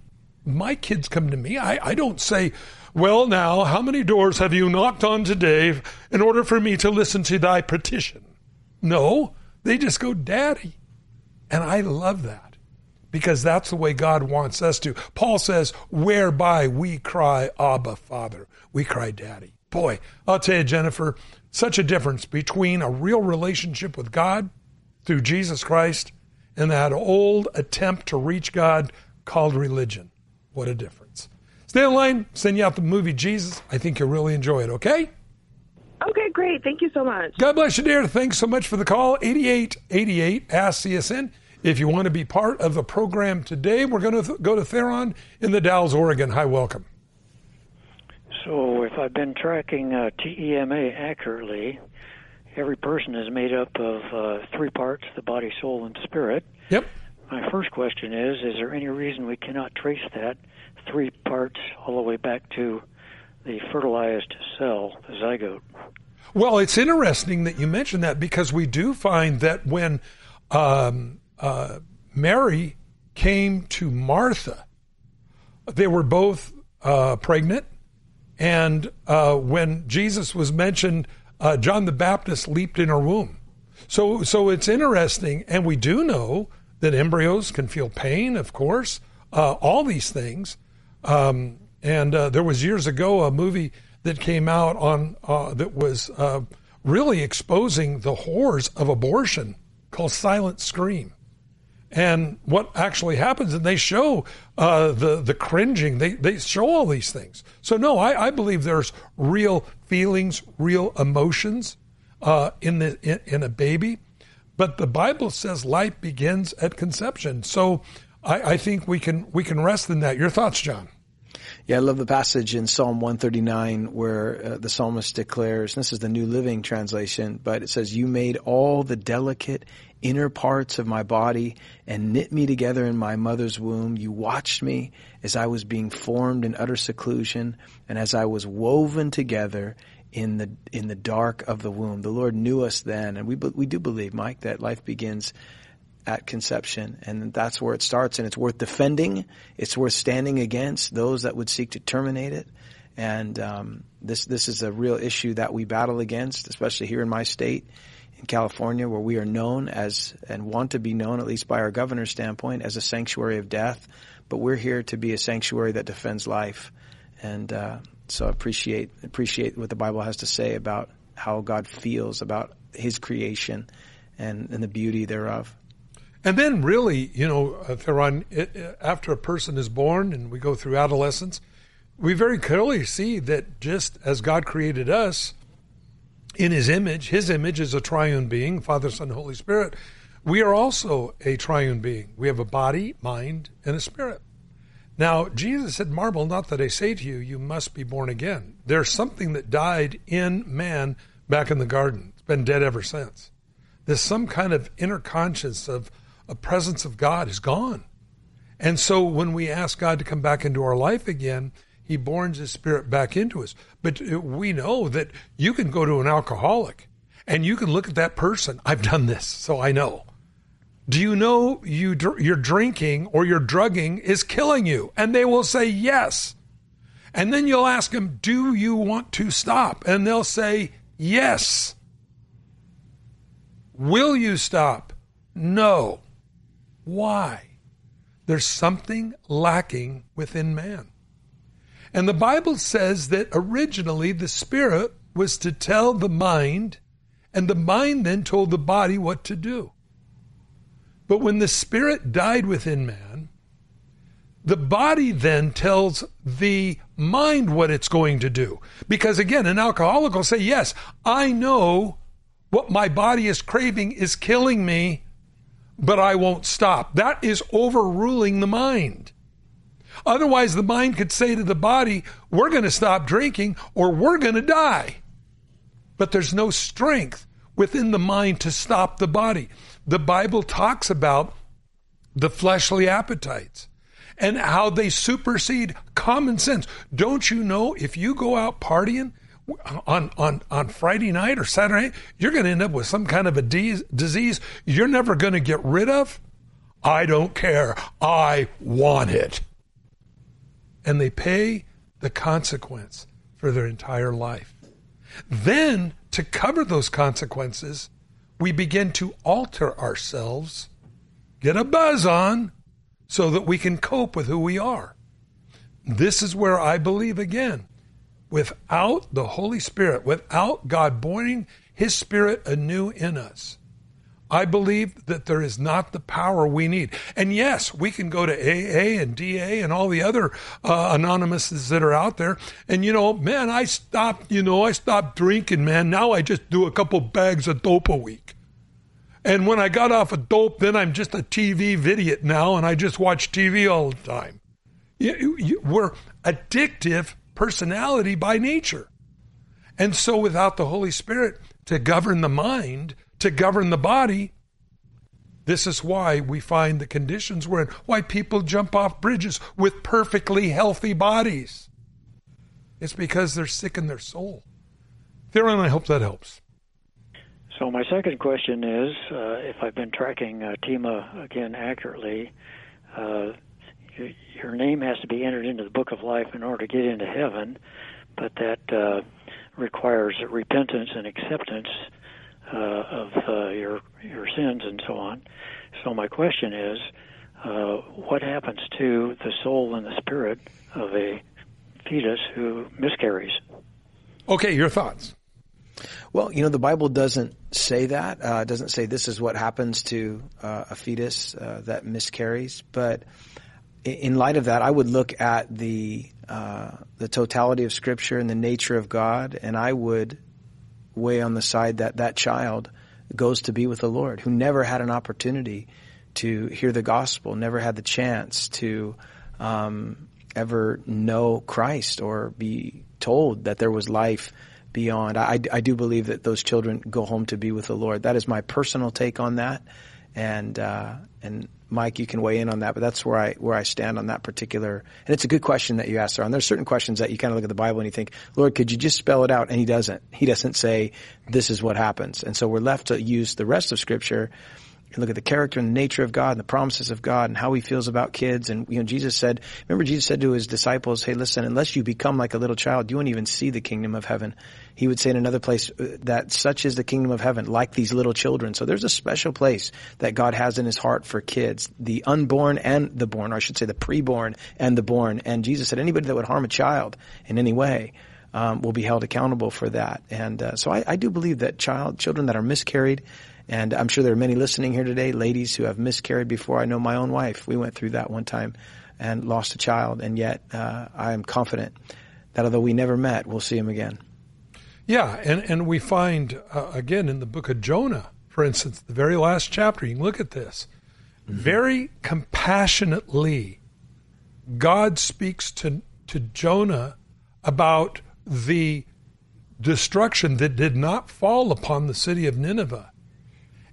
my kids come to me. I, I don't say, well, now, how many doors have you knocked on today in order for me to listen to thy petition? No, they just go, Daddy. And I love that because that's the way God wants us to. Paul says, whereby we cry, Abba, Father. We cry, Daddy. Boy, I'll tell you, Jennifer, such a difference between a real relationship with God through Jesus Christ and that old attempt to reach God called religion. What a difference. Stay in line, send you out the movie Jesus. I think you'll really enjoy it, okay? Okay, great. Thank you so much. God bless you, dear. Thanks so much for the call. 8888 Ask CSN. If you want to be part of the program today, we're going to th- go to Theron in the Dalles, Oregon. Hi, welcome. So, if I've been tracking uh, TEMA accurately, every person is made up of uh, three parts the body, soul, and spirit. Yep. My first question is Is there any reason we cannot trace that three parts all the way back to the fertilized cell, the zygote? Well, it's interesting that you mentioned that because we do find that when um, uh, Mary came to Martha. They were both uh, pregnant, and uh, when Jesus was mentioned, uh, John the Baptist leaped in her womb. So, so it's interesting, and we do know that embryos can feel pain, of course, uh, all these things. Um, and uh, there was years ago a movie that came out on that was really exposing the horrors of abortion called Silent Scream and what actually happens, and they show uh, the the cringing. They they show all these things. So no, I, I believe there's real feelings, real emotions uh, in the in, in, a baby, but the Bible says life begins at conception. So I, I think we can we can rest in that. Your thoughts, John? Yeah, I love the passage in Psalm 139 where uh, the psalmist declares, this is the New Living Translation, but it says, You made all the delicate inner parts of my body and knit me together in my mother's womb. You watched me as I was being formed in utter seclusion and as I was woven together in the in the dark of the womb. The Lord knew us then, and we we do believe, Mike, that life begins at conception, and that's where it starts. And it's worth defending. It's worth standing against those that would seek to terminate it. And um, this this is a real issue that we battle against, especially here in my state in California, where we are known as and want to be known, at least by our governor's standpoint, as a sanctuary of death. But we're here to be a sanctuary that defends life, and uh, so I appreciate appreciate what the Bible has to say about how God feels about His creation and, and the beauty thereof. And then, really, you know, uh, Theron, after a person is born and we go through adolescence, we very clearly see that just as God created us, in his image, his image is a triune being, Father, Son, Holy Spirit. We are also a triune being. We have a body, mind, and a spirit. Now, Jesus said, Marvel not that I say to you, you must be born again. There's something that died in man back in the garden. It's been dead ever since. There's some kind of inner conscience of a presence of God is gone. And so when we ask God to come back into our life again, he borns his spirit back into us. But we know that you can go to an alcoholic and you can look at that person. I've done this, so I know. Do you know you your drinking or your drugging is killing you? And they will say yes. And then you'll ask them, "Do you want to stop?" And they'll say Yes. Will you stop? No. Why? There's something lacking within man. And the Bible says that originally the Spirit was to tell the mind, and the mind then told the body what to do. But when the Spirit died within man, the body then tells the mind what it's going to do. Because again, an alcoholic will say, Yes, I know what my body is craving is killing me, but I won't stop. That is overruling the mind. Otherwise, the mind could say to the body, We're going to stop drinking or we're going to die. But there's no strength within the mind to stop the body. The Bible talks about the fleshly appetites and how they supersede common sense. Don't you know if you go out partying on, on, on Friday night or Saturday you're going to end up with some kind of a de- disease you're never going to get rid of? I don't care. I want it. And they pay the consequence for their entire life. Then, to cover those consequences, we begin to alter ourselves, get a buzz on, so that we can cope with who we are. This is where I believe again, without the Holy Spirit, without God boring His Spirit anew in us, I believe that there is not the power we need. And yes, we can go to AA and DA and all the other uh, anonymouses that are out there. And you know, man, I stopped, you know, I stopped drinking, man. Now I just do a couple bags of dope a week. And when I got off of dope, then I'm just a TV idiot now, and I just watch TV all the time. You, you, we're addictive personality by nature. And so, without the Holy Spirit to govern the mind, to govern the body, this is why we find the conditions we're in, why people jump off bridges with perfectly healthy bodies. It's because they're sick in their soul. Theron, I hope that helps. So my second question is, uh, if I've been tracking uh, TEMA again accurately, uh, your, your name has to be entered into the book of life in order to get into heaven, but that uh, requires repentance and acceptance uh, of uh, your your sins and so on. So my question is, uh, what happens to the soul and the spirit of a fetus who miscarries? Okay, your thoughts. Well, you know, the Bible doesn't say that. Uh, it doesn't say this is what happens to uh, a fetus uh, that miscarries. But in light of that, I would look at the uh, the totality of Scripture and the nature of God, and I would weigh on the side that that child goes to be with the Lord, who never had an opportunity to hear the gospel, never had the chance to um, ever know Christ or be told that there was life beyond. I, I do believe that those children go home to be with the Lord. That is my personal take on that, and uh, and Mike, you can weigh in on that, but that's where I where I stand on that particular. And it's a good question that you asked, there. And there's certain questions that you kind of look at the Bible and you think, Lord, could you just spell it out? And He doesn't. He doesn't say this is what happens. And so we're left to use the rest of Scripture and look at the character and the nature of God and the promises of God and how he feels about kids. And, you know, Jesus said, remember Jesus said to his disciples, hey, listen, unless you become like a little child, you won't even see the kingdom of heaven. He would say in another place uh, that such is the kingdom of heaven, like these little children. So there's a special place that God has in his heart for kids, the unborn and the born, or I should say the preborn and the born. And Jesus said anybody that would harm a child in any way, um, will be held accountable for that. And uh, so I, I do believe that child children that are miscarried, and I'm sure there are many listening here today, ladies who have miscarried before. I know my own wife. We went through that one time and lost a child, and yet uh, I am confident that although we never met, we'll see him again. Yeah, and, and we find, uh, again, in the book of Jonah, for instance, the very last chapter, you can look at this. Mm-hmm. Very compassionately, God speaks to, to Jonah about the destruction that did not fall upon the city of Nineveh.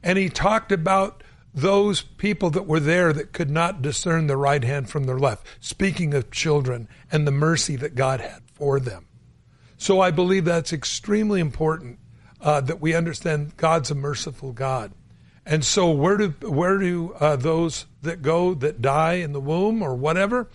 And he talked about those people that were there that could not discern the right hand from their left, speaking of children and the mercy that God had for them. So I believe that's extremely important uh, that we understand God's a merciful God. And so where do where do uh, those that go that die in the womb or whatever,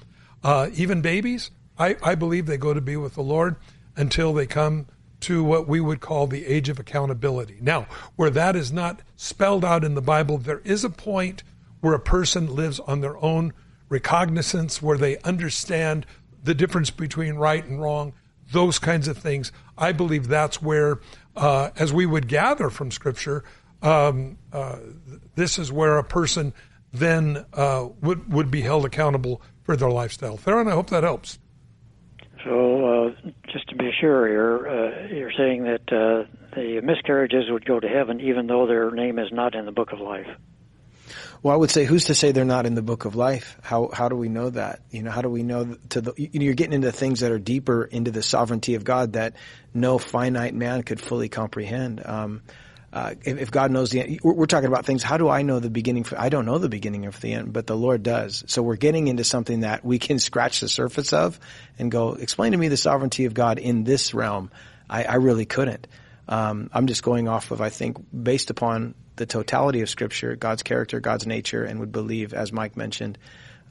uh, even babies? I, I believe they go to be with the Lord until they come to what we would call the age of accountability. Now, where that is not spelled out in the Bible, there is a point where a person lives on their own recognizance, where they understand the difference between right and wrong, those kinds of things. I believe that's where, uh, as we would gather from Scripture, um, uh, this is where a person then uh, would would be held accountable for their lifestyle. Theron, I hope that helps. So, uh, just to be sure, you're uh, you're saying that uh, the miscarriages would go to heaven even though their name is not in the book of life. Well, I would say, who's to say they're not in the book of life? How how do we know that? You know, how do we know to the? You know, you're getting into things that are deeper into the sovereignty of God that no finite man could fully comprehend. Um, uh, if, if, God knows the end, we're, we're, talking about things. How do I know the beginning? I don't know the beginning of the end, but the Lord does. So we're getting into something that we can scratch the surface of and go, explain to me the sovereignty of God in this realm. I, I really couldn't. Um, I'm just going off of, I think, based upon the totality of Scripture, God's character, God's nature, and would believe, as Mike mentioned,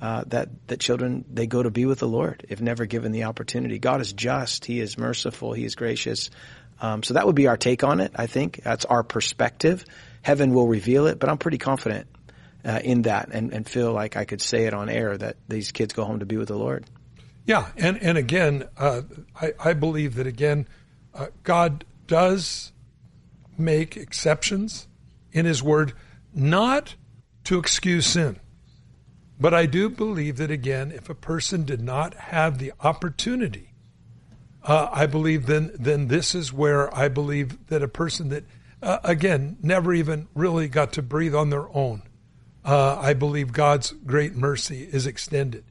uh, that that children they go to be with the Lord if never given the opportunity. God is just; He is merciful; He is gracious. Um, so that would be our take on it. I think that's our perspective. Heaven will reveal it, but I'm pretty confident uh, in that, and, and feel like I could say it on air that these kids go home to be with the Lord. Yeah, and and again, uh, I, I believe that again, uh, God does make exceptions in His Word, not to excuse sin. But I do believe that again, if a person did not have the opportunity uh, I believe then then this is where I believe that a person that uh, again never even really got to breathe on their own, uh, I believe God's great mercy is extended.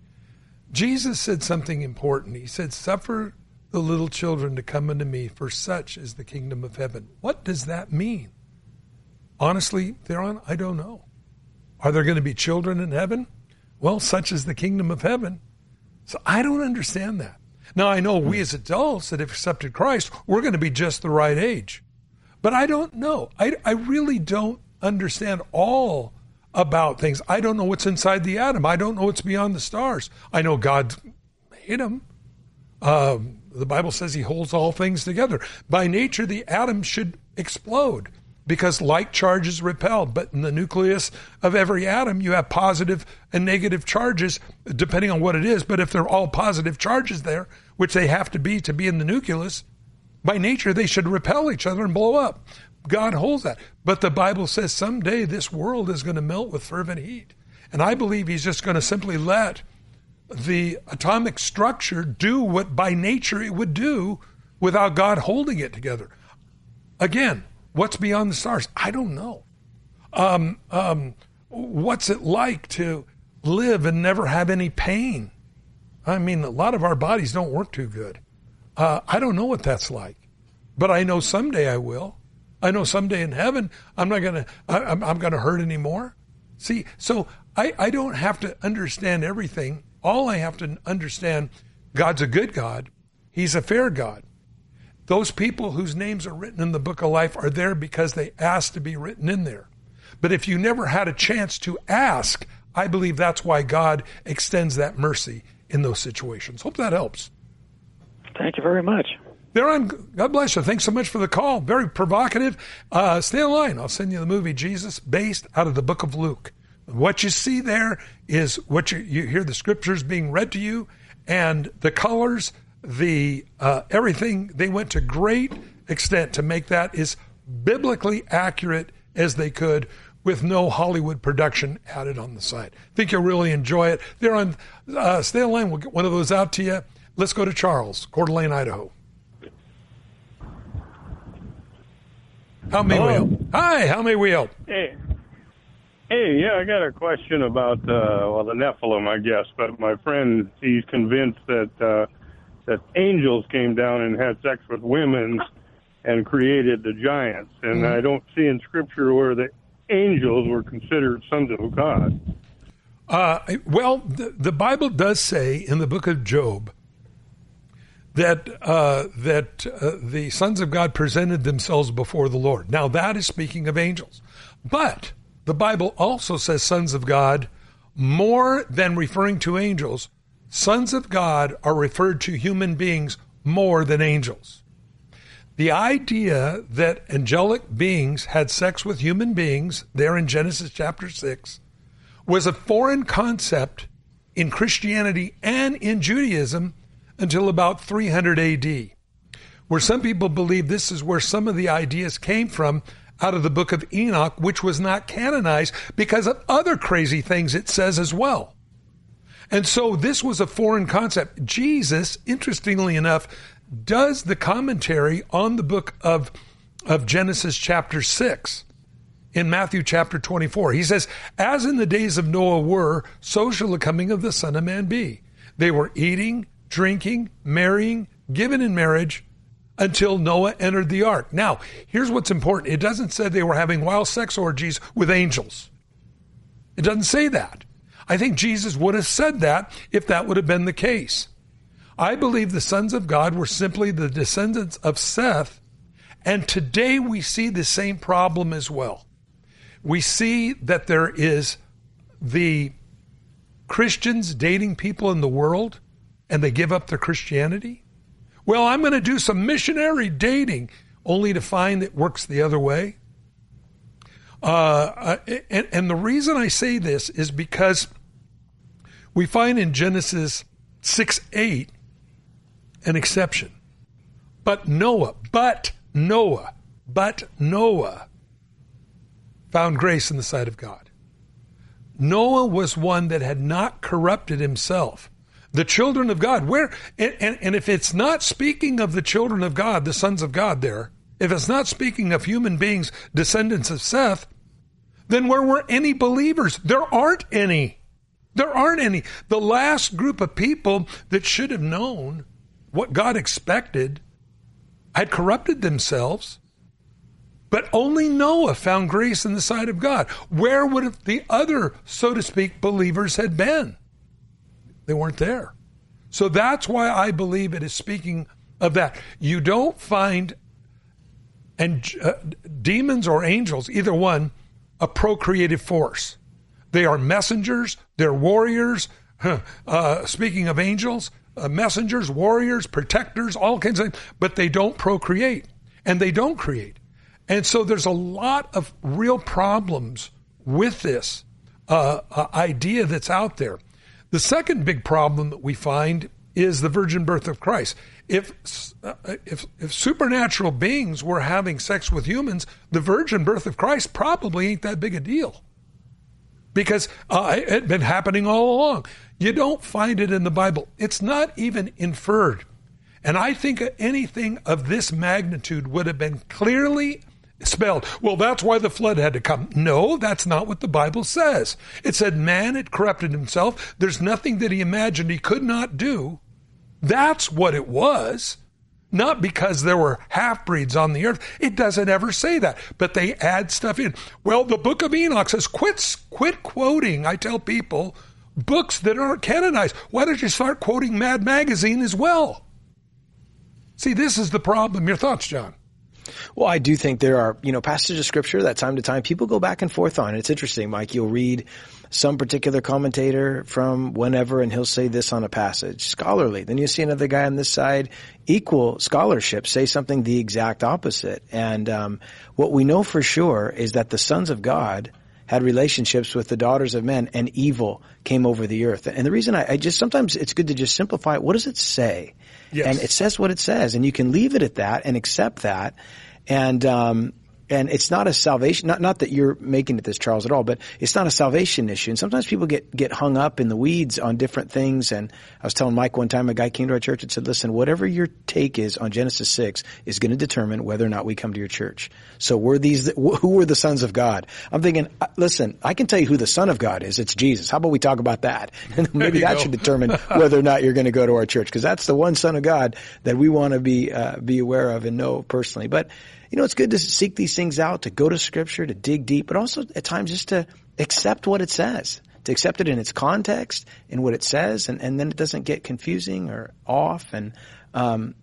Jesus said something important. He said, "Suffer the little children to come unto me, for such is the kingdom of heaven." What does that mean? Honestly, Theron, I don't know. Are there going to be children in heaven? Well, such is the kingdom of heaven. So I don't understand that. Now, I know we as adults that have accepted Christ, we're going to be just the right age. But I don't know. I, I really don't understand all about things. I don't know what's inside the atom. I don't know what's beyond the stars. I know God made them. Um, the Bible says he holds all things together. By nature, the atom should explode because like charges repelled. But in the nucleus of every atom, you have positive and negative charges, depending on what it is. But if they're all positive charges there, which they have to be to be in the nucleus, by nature they should repel each other and blow up. God holds that. But the Bible says someday this world is going to melt with fervent heat. And I believe he's just going to simply let the atomic structure do what by nature it would do without God holding it together. Again, What's beyond the stars? I don't know. Um, um, what's it like to live and never have any pain? I mean, a lot of our bodies don't work too good. Uh, I don't know what that's like, but I know someday I will. I know someday in heaven I'm not gonna I'm, I'm gonna hurt anymore. See, so I, I don't have to understand everything. All I have to understand, God's a good God. He's a fair God. Those people whose names are written in the book of life are there because they asked to be written in there. But if you never had a chance to ask, I believe that's why God extends that mercy in those situations. Hope that helps. Thank you very much. Theron. God bless you. Thanks so much for the call. Very provocative. Uh, stay in line. I'll send you the movie Jesus, based out of the book of Luke. What you see there is what you, you hear the scriptures being read to you, and the colors the uh, everything they went to great extent to make that as biblically accurate as they could with no Hollywood production added on the side. think you'll really enjoy it. Theron uh, stay on line. We'll get one of those out to you. Let's go to Charles, Coeur d'Alene, Idaho. How may Hello. we help? Hi, how may we help? Hey, hey, yeah, I got a question about uh, well the Nephilim, I guess. But my friend, he's convinced that uh, that angels came down and had sex with women and created the giants. And mm-hmm. I don't see in Scripture where the angels were considered sons of God. Uh, well, the, the, Bible does say in the book of Job that uh, that uh, the sons of God presented themselves before the Lord. Now that is speaking of angels, but the Bible also says sons of God more than referring to angels Sons of God are referred to human beings more than angels. the idea that angelic beings had sex with human beings, there in Genesis chapter 6, was a foreign concept in Christianity and in Judaism until about 300 AD, where some people believe this is where some of the ideas came from out of the book of Enoch, which was not canonized because of other crazy things it says as well. And so this was a foreign concept. Jesus, interestingly enough, does the commentary on the book of, of Genesis chapter 6 in Matthew chapter 24. He says, As in the days of Noah were, so shall the coming of the Son of Man be. They were eating, drinking, marrying, given in marriage until Noah entered the ark. Now, here's what's important it doesn't say they were having wild sex orgies with angels. It doesn't say that. I think Jesus would have said that if that would have been the case. I believe the sons of God were simply the descendants of Seth, and today we see the same problem as well. We see that there is the Christians dating people in the world and they give up their Christianity. Well, I'm going to do some missionary dating only to find it works the other way. Uh, and, and the reason I say this is because we find in Genesis 6 8 an exception. But Noah, but Noah, but Noah found grace in the sight of God. Noah was one that had not corrupted himself. The children of God, where, and, and, and if it's not speaking of the children of God, the sons of God there, if it's not speaking of human beings, descendants of Seth, then where were any believers? There aren't any. There aren't any. The last group of people that should have known what God expected had corrupted themselves. But only Noah found grace in the sight of God. Where would the other, so to speak, believers had been? They weren't there. So that's why I believe it is speaking of that. You don't find and uh, demons or angels, either one, a procreative force. They are messengers, they're warriors. Uh, speaking of angels, uh, messengers, warriors, protectors, all kinds of things, but they don't procreate and they don't create. And so there's a lot of real problems with this uh, uh, idea that's out there. The second big problem that we find is the virgin birth of Christ. If, uh, if, if supernatural beings were having sex with humans, the virgin birth of Christ probably ain't that big a deal because uh, it had been happening all along. You don't find it in the Bible. It's not even inferred. And I think anything of this magnitude would have been clearly spelled. Well, that's why the flood had to come. No, that's not what the Bible says. It said man had corrupted himself. There's nothing that he imagined he could not do. That's what it was. Not because there were half breeds on the earth. It doesn't ever say that, but they add stuff in. Well, the book of Enoch says, quit, quit quoting. I tell people, books that aren't canonized. Why don't you start quoting Mad Magazine as well? See, this is the problem. Your thoughts, John? Well, I do think there are, you know, passages of scripture that time to time people go back and forth on. It's interesting, Mike. You'll read some particular commentator from whenever and he'll say this on a passage, scholarly. Then you see another guy on this side, equal scholarship, say something the exact opposite. And um, what we know for sure is that the sons of God had relationships with the daughters of men and evil came over the earth. And the reason I, I just, sometimes it's good to just simplify it. What does it say? Yes. And it says what it says and you can leave it at that and accept that. And, um, and it's not a salvation, not, not that you're making it this, Charles, at all, but it's not a salvation issue. And sometimes people get, get hung up in the weeds on different things. And I was telling Mike one time, a guy came to our church and said, listen, whatever your take is on Genesis 6 is going to determine whether or not we come to your church. So were these, who were the sons of God? I'm thinking, uh, listen, I can tell you who the son of God is. It's Jesus. How about we talk about that? And maybe that go. should determine whether or not you're going to go to our church because that's the one son of God that we want to be, uh, be aware of and know personally. But, you know, it's good to seek these things out, to go to scripture, to dig deep, but also at times just to accept what it says, to accept it in its context, in what it says, and, and then it doesn't get confusing or off. And, um,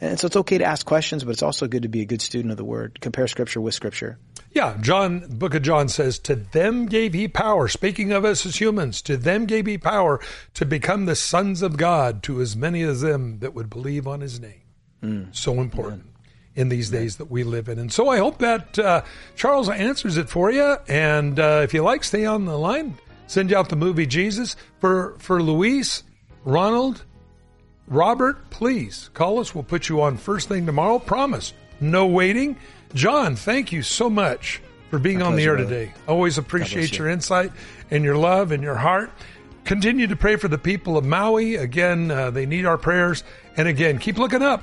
and so it's okay to ask questions, but it's also good to be a good student of the word. Compare scripture with scripture. Yeah, John, book of John says, to them gave he power. Speaking of us as humans, to them gave he power to become the sons of God to as many as them that would believe on his name. Mm. So important. In these days that we live in. And so I hope that uh, Charles answers it for you. And uh, if you like, stay on the line. Send you out the movie Jesus for for Luis, Ronald, Robert. Please call us. We'll put you on first thing tomorrow. Promise. No waiting. John, thank you so much for being My on pleasure, the air today. Always appreciate you. your insight and your love and your heart. Continue to pray for the people of Maui. Again, uh, they need our prayers. And again, keep looking up.